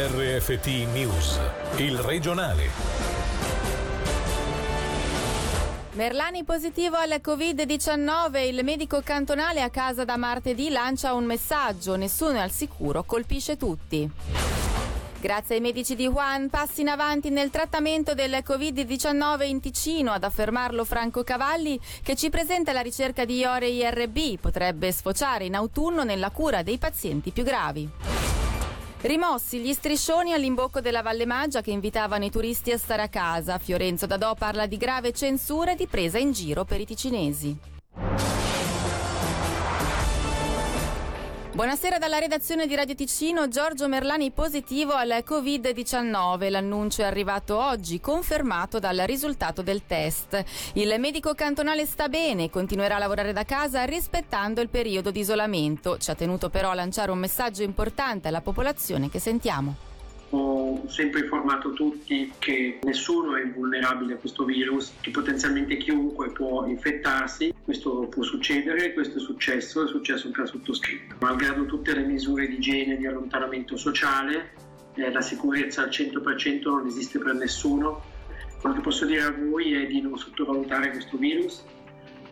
RFT News, il regionale. Merlani positivo al Covid-19, il medico cantonale a casa da martedì lancia un messaggio, nessuno è al sicuro, colpisce tutti. Grazie ai medici di Wuhan, passi in avanti nel trattamento del Covid-19 in Ticino, ad affermarlo Franco Cavalli, che ci presenta la ricerca di Iore IRB, potrebbe sfociare in autunno nella cura dei pazienti più gravi. Rimossi gli striscioni all'imbocco della Valle Maggia che invitavano i turisti a stare a casa. Fiorenzo Dadò parla di grave censura e di presa in giro per i ticinesi. Buonasera dalla redazione di Radio Ticino, Giorgio Merlani positivo al Covid-19. L'annuncio è arrivato oggi, confermato dal risultato del test. Il medico cantonale sta bene continuerà a lavorare da casa rispettando il periodo di isolamento. Ci ha tenuto però a lanciare un messaggio importante alla popolazione che sentiamo ho sempre informato tutti che nessuno è invulnerabile a questo virus, che potenzialmente chiunque può infettarsi, questo può succedere, questo è successo, è successo anche al sottoscritto. Malgrado tutte le misure di igiene e di allontanamento sociale, eh, la sicurezza al 100% non esiste per nessuno. Quello che posso dire a voi è di non sottovalutare questo virus,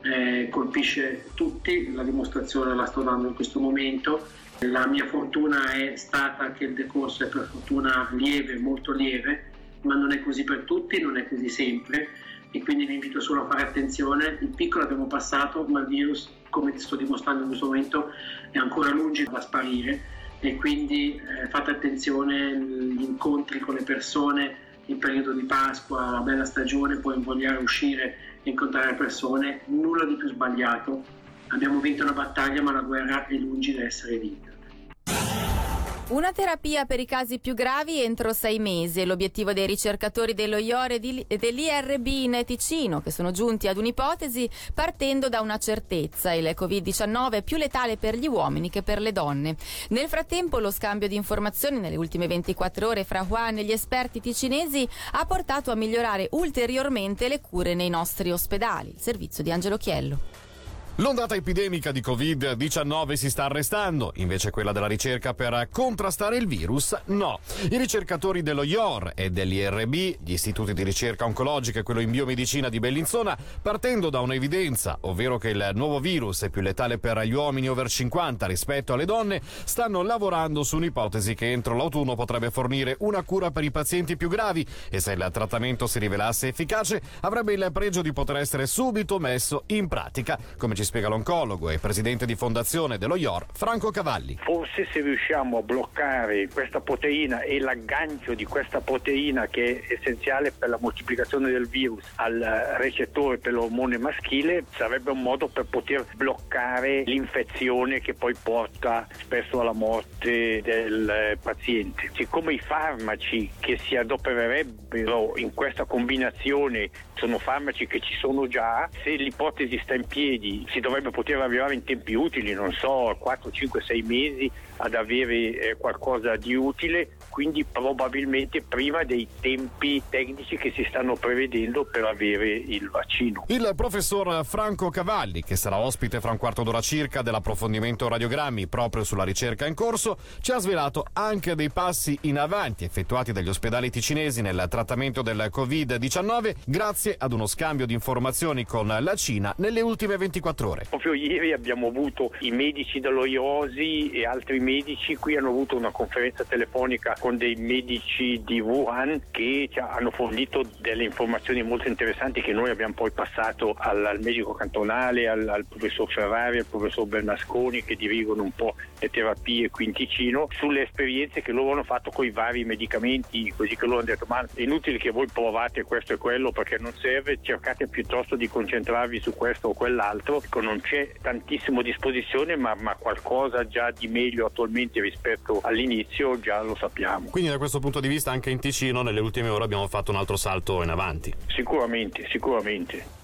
eh, colpisce tutti, la dimostrazione la sto dando in questo momento la mia fortuna è stata che il decorso è per fortuna lieve, molto lieve, ma non è così per tutti, non è così sempre. E quindi vi invito solo a fare attenzione. Il piccolo l'abbiamo passato, ma il virus, come ti sto dimostrando in questo momento, è ancora lungi da sparire. E quindi eh, fate attenzione agli incontri con le persone in periodo di Pasqua, la bella stagione, può invogliare uscire e incontrare persone, nulla di più sbagliato Abbiamo vinto una battaglia, ma la guerra è lungi da essere vinta. Una terapia per i casi più gravi entro sei mesi l'obiettivo dei ricercatori dello IOR e dell'IRB in Ticino, che sono giunti ad un'ipotesi partendo da una certezza. Il Covid-19 è più letale per gli uomini che per le donne. Nel frattempo lo scambio di informazioni nelle ultime 24 ore fra Juan e gli esperti ticinesi ha portato a migliorare ulteriormente le cure nei nostri ospedali. Il servizio di Angelo Chiello. L'ondata epidemica di Covid-19 si sta arrestando, invece quella della ricerca per contrastare il virus no. I ricercatori dello IOR e dell'IRB, gli istituti di ricerca oncologica e quello in biomedicina di Bellinzona, partendo da un'evidenza, ovvero che il nuovo virus è più letale per gli uomini over 50 rispetto alle donne, stanno lavorando su un'ipotesi che entro l'autunno potrebbe fornire una cura per i pazienti più gravi e se il trattamento si rivelasse efficace avrebbe il pregio di poter essere subito messo in pratica, come ci spiega l'oncologo e presidente di fondazione dello IOR, Franco Cavalli. Forse se riusciamo a bloccare questa proteina e l'aggancio di questa proteina che è essenziale per la moltiplicazione del virus al recettore per l'ormone maschile, sarebbe un modo per poter bloccare l'infezione che poi porta spesso alla morte del paziente. Siccome i farmaci che si adopererebbero in questa combinazione sono farmaci che ci sono già, se l'ipotesi sta in piedi si dovrebbe poter arrivare in tempi utili, non so, 4, 5, 6 mesi ad avere eh, qualcosa di utile, quindi probabilmente prima dei tempi tecnici che si stanno prevedendo per avere il vaccino. Il professor Franco Cavalli, che sarà ospite fra un quarto d'ora circa dell'approfondimento radiogrammi proprio sulla ricerca in corso, ci ha svelato anche dei passi in avanti effettuati dagli ospedali ticinesi nel trattamento del Covid-19 grazie ad uno scambio di informazioni con la Cina nelle ultime 24 ore. Proprio ieri abbiamo avuto i medici dello IOSI e altri medici qui hanno avuto una conferenza telefonica con dei medici di Wuhan che hanno fornito delle informazioni molto interessanti che noi abbiamo poi passato al, al medico cantonale, al, al, professor Ferrari, al professor Bernasconi che dirigono un po' terapie qui in Ticino sulle esperienze che loro hanno fatto con i vari medicamenti, così che loro hanno detto ma è inutile che voi provate questo e quello perché non serve, cercate piuttosto di concentrarvi su questo o quell'altro, ecco, non c'è tantissimo disposizione ma, ma qualcosa già di meglio attualmente rispetto all'inizio già lo sappiamo. Quindi da questo punto di vista anche in Ticino nelle ultime ore abbiamo fatto un altro salto in avanti. Sicuramente, sicuramente.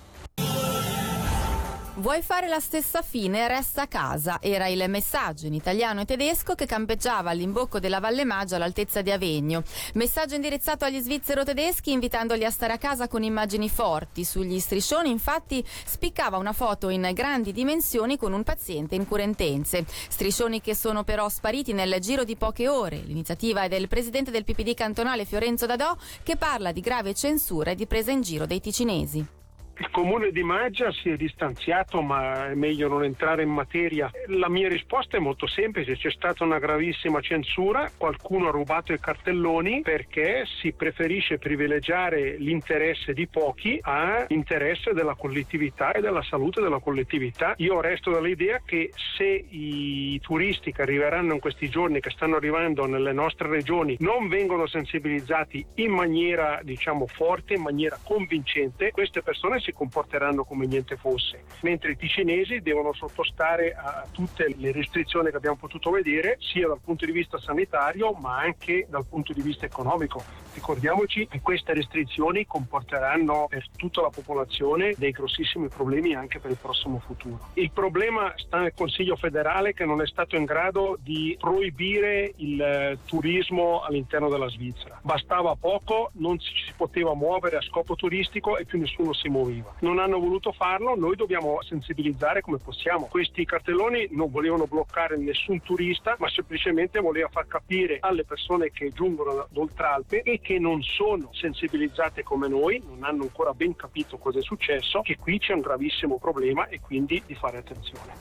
Vuoi fare la stessa fine? Resta a casa. Era il messaggio in italiano e tedesco che campeggiava all'imbocco della Valle Maggio all'altezza di Avegno. Messaggio indirizzato agli svizzero-tedeschi invitandoli a stare a casa con immagini forti. Sugli striscioni infatti spiccava una foto in grandi dimensioni con un paziente in curentenze. Striscioni che sono però spariti nel giro di poche ore. L'iniziativa è del presidente del PPD cantonale Fiorenzo Dadò che parla di grave censura e di presa in giro dei ticinesi. Il comune di Maggia si è distanziato, ma è meglio non entrare in materia. La mia risposta è molto semplice: c'è stata una gravissima censura, qualcuno ha rubato i cartelloni perché si preferisce privilegiare l'interesse di pochi all'interesse della collettività e della salute della collettività. Io resto dall'idea che se i turisti che arriveranno in questi giorni, che stanno arrivando nelle nostre regioni, non vengono sensibilizzati in maniera, diciamo, forte, in maniera convincente, queste persone si comporteranno come niente fosse, mentre i ticinesi devono sottostare a tutte le restrizioni che abbiamo potuto vedere, sia dal punto di vista sanitario ma anche dal punto di vista economico. Ricordiamoci che queste restrizioni comporteranno per tutta la popolazione dei grossissimi problemi anche per il prossimo futuro. Il problema sta nel Consiglio federale che non è stato in grado di proibire il eh, turismo all'interno della Svizzera. Bastava poco, non si poteva muovere a scopo turistico e più nessuno si muoveva arriva. Non hanno voluto farlo, noi dobbiamo sensibilizzare come possiamo. Questi cartelloni non volevano bloccare nessun turista, ma semplicemente voleva far capire alle persone che giungono d'Oltralpe e che non sono sensibilizzate come noi, non hanno ancora ben capito cosa è successo, che qui c'è un gravissimo problema e quindi di fare attenzione.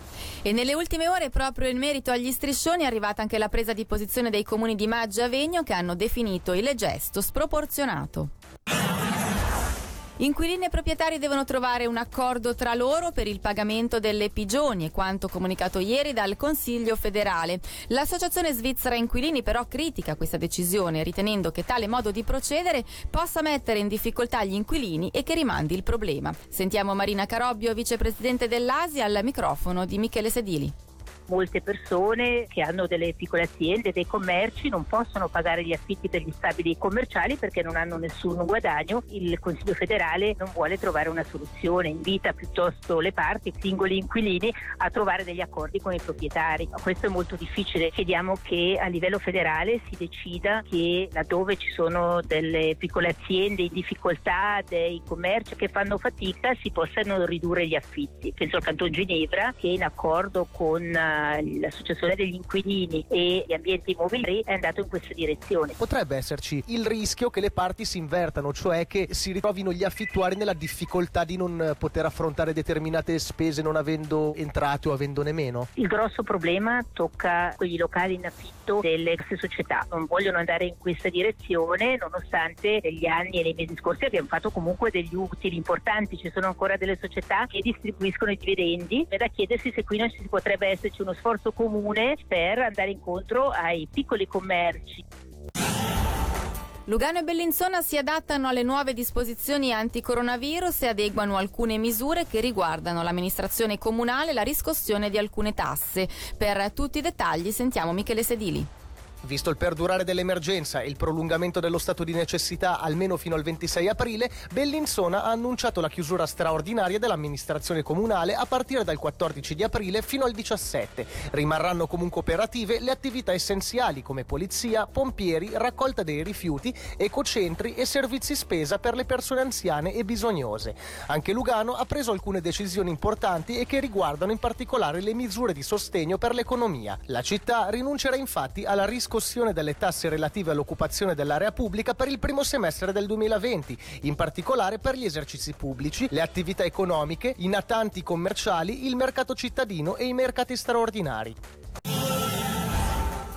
E nelle ultime ore, proprio in merito agli striscioni, è arrivata anche la presa di posizione dei comuni di Maggio e Avegno che hanno definito il gesto sproporzionato. Inquilini e proprietari devono trovare un accordo tra loro per il pagamento delle pigioni, quanto comunicato ieri dal Consiglio federale. L'associazione svizzera inquilini però critica questa decisione, ritenendo che tale modo di procedere possa mettere in difficoltà gli inquilini e che rimandi il problema. Sentiamo Marina Carobbio, vicepresidente dell'Asia, al microfono di Michele Sedili molte persone che hanno delle piccole aziende, dei commerci, non possono pagare gli affitti per gli stabili commerciali perché non hanno nessun guadagno. Il Consiglio federale non vuole trovare una soluzione, invita piuttosto le parti, i singoli inquilini, a trovare degli accordi con i proprietari. Questo è molto difficile. Chiediamo che a livello federale si decida che laddove ci sono delle piccole aziende in difficoltà, dei commerci che fanno fatica, si possano ridurre gli affitti. Penso al Canton Ginevra che in accordo con l'associazione degli inquilini e gli ambienti immobiliari è andato in questa direzione. Potrebbe esserci il rischio che le parti si invertano, cioè che si ritrovino gli affittuari nella difficoltà di non poter affrontare determinate spese non avendo entrate o avendone meno? Il grosso problema tocca quegli locali in affitto delle ex società. Non vogliono andare in questa direzione nonostante negli anni e nei mesi scorsi abbiamo fatto comunque degli utili importanti. Ci sono ancora delle società che distribuiscono i dividendi. È da chiedersi se qui non ci potrebbe esserci uno sforzo comune per andare incontro ai piccoli commerci. Lugano e Bellinzona si adattano alle nuove disposizioni anticoronavirus e adeguano alcune misure che riguardano l'amministrazione comunale e la riscossione di alcune tasse. Per tutti i dettagli sentiamo Michele Sedili. Visto il perdurare dell'emergenza e il prolungamento dello stato di necessità almeno fino al 26 aprile, Bellinzona ha annunciato la chiusura straordinaria dell'amministrazione comunale a partire dal 14 di aprile fino al 17. Rimarranno comunque operative le attività essenziali come polizia, pompieri, raccolta dei rifiuti, ecocentri e servizi spesa per le persone anziane e bisognose. Anche Lugano ha preso alcune decisioni importanti e che riguardano in particolare le misure di sostegno per l'economia. La città rinuncerà infatti alla riscossione riscossione delle tasse relative all'occupazione dell'area pubblica per il primo semestre del 2020, in particolare per gli esercizi pubblici, le attività economiche, i natanti commerciali, il mercato cittadino e i mercati straordinari.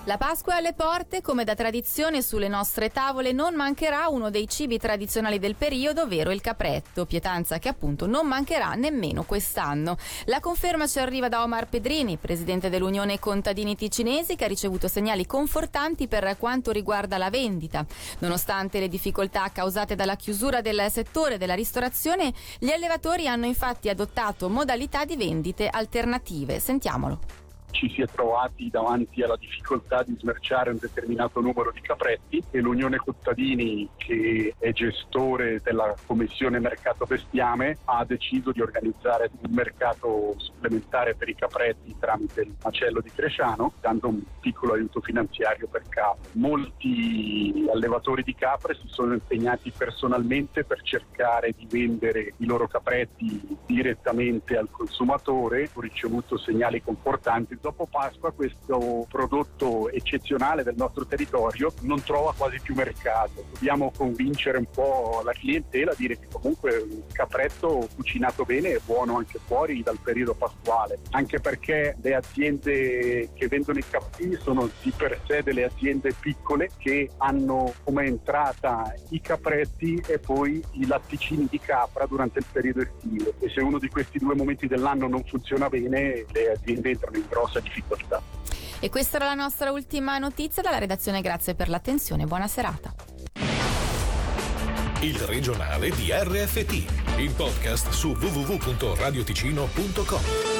La Pasqua è alle porte, come da tradizione sulle nostre tavole non mancherà uno dei cibi tradizionali del periodo, ovvero il capretto, pietanza che appunto non mancherà nemmeno quest'anno. La conferma ci arriva da Omar Pedrini, presidente dell'Unione Contadini Ticinesi, che ha ricevuto segnali confortanti per quanto riguarda la vendita. Nonostante le difficoltà causate dalla chiusura del settore della ristorazione, gli allevatori hanno infatti adottato modalità di vendite alternative. Sentiamolo. Ci si è trovati davanti alla difficoltà di smerciare un determinato numero di capretti e l'Unione Contadini, che è gestore della Commissione Mercato Bestiame, ha deciso di organizzare un mercato supplementare per i capretti tramite il macello di Cresciano, dando un piccolo aiuto finanziario per capre. Molti allevatori di capre si sono impegnati personalmente per cercare di vendere i loro capretti direttamente al consumatore. Ho ricevuto segnali confortanti. Dopo Pasqua questo prodotto eccezionale del nostro territorio non trova quasi più mercato. Dobbiamo convincere un po' la clientela a dire che comunque un capretto cucinato bene è buono anche fuori dal periodo pasquale, anche perché le aziende che vendono i capretti sono di per sé delle aziende piccole che hanno come entrata i capretti e poi i latticini di capra durante il periodo estivo e se uno di questi due momenti dell'anno non funziona bene le aziende entrano in grossa difficoltà. E questa era la nostra ultima notizia dalla redazione, grazie per l'attenzione, buona serata. Il regionale di RFT, il podcast su www.radioticino.com.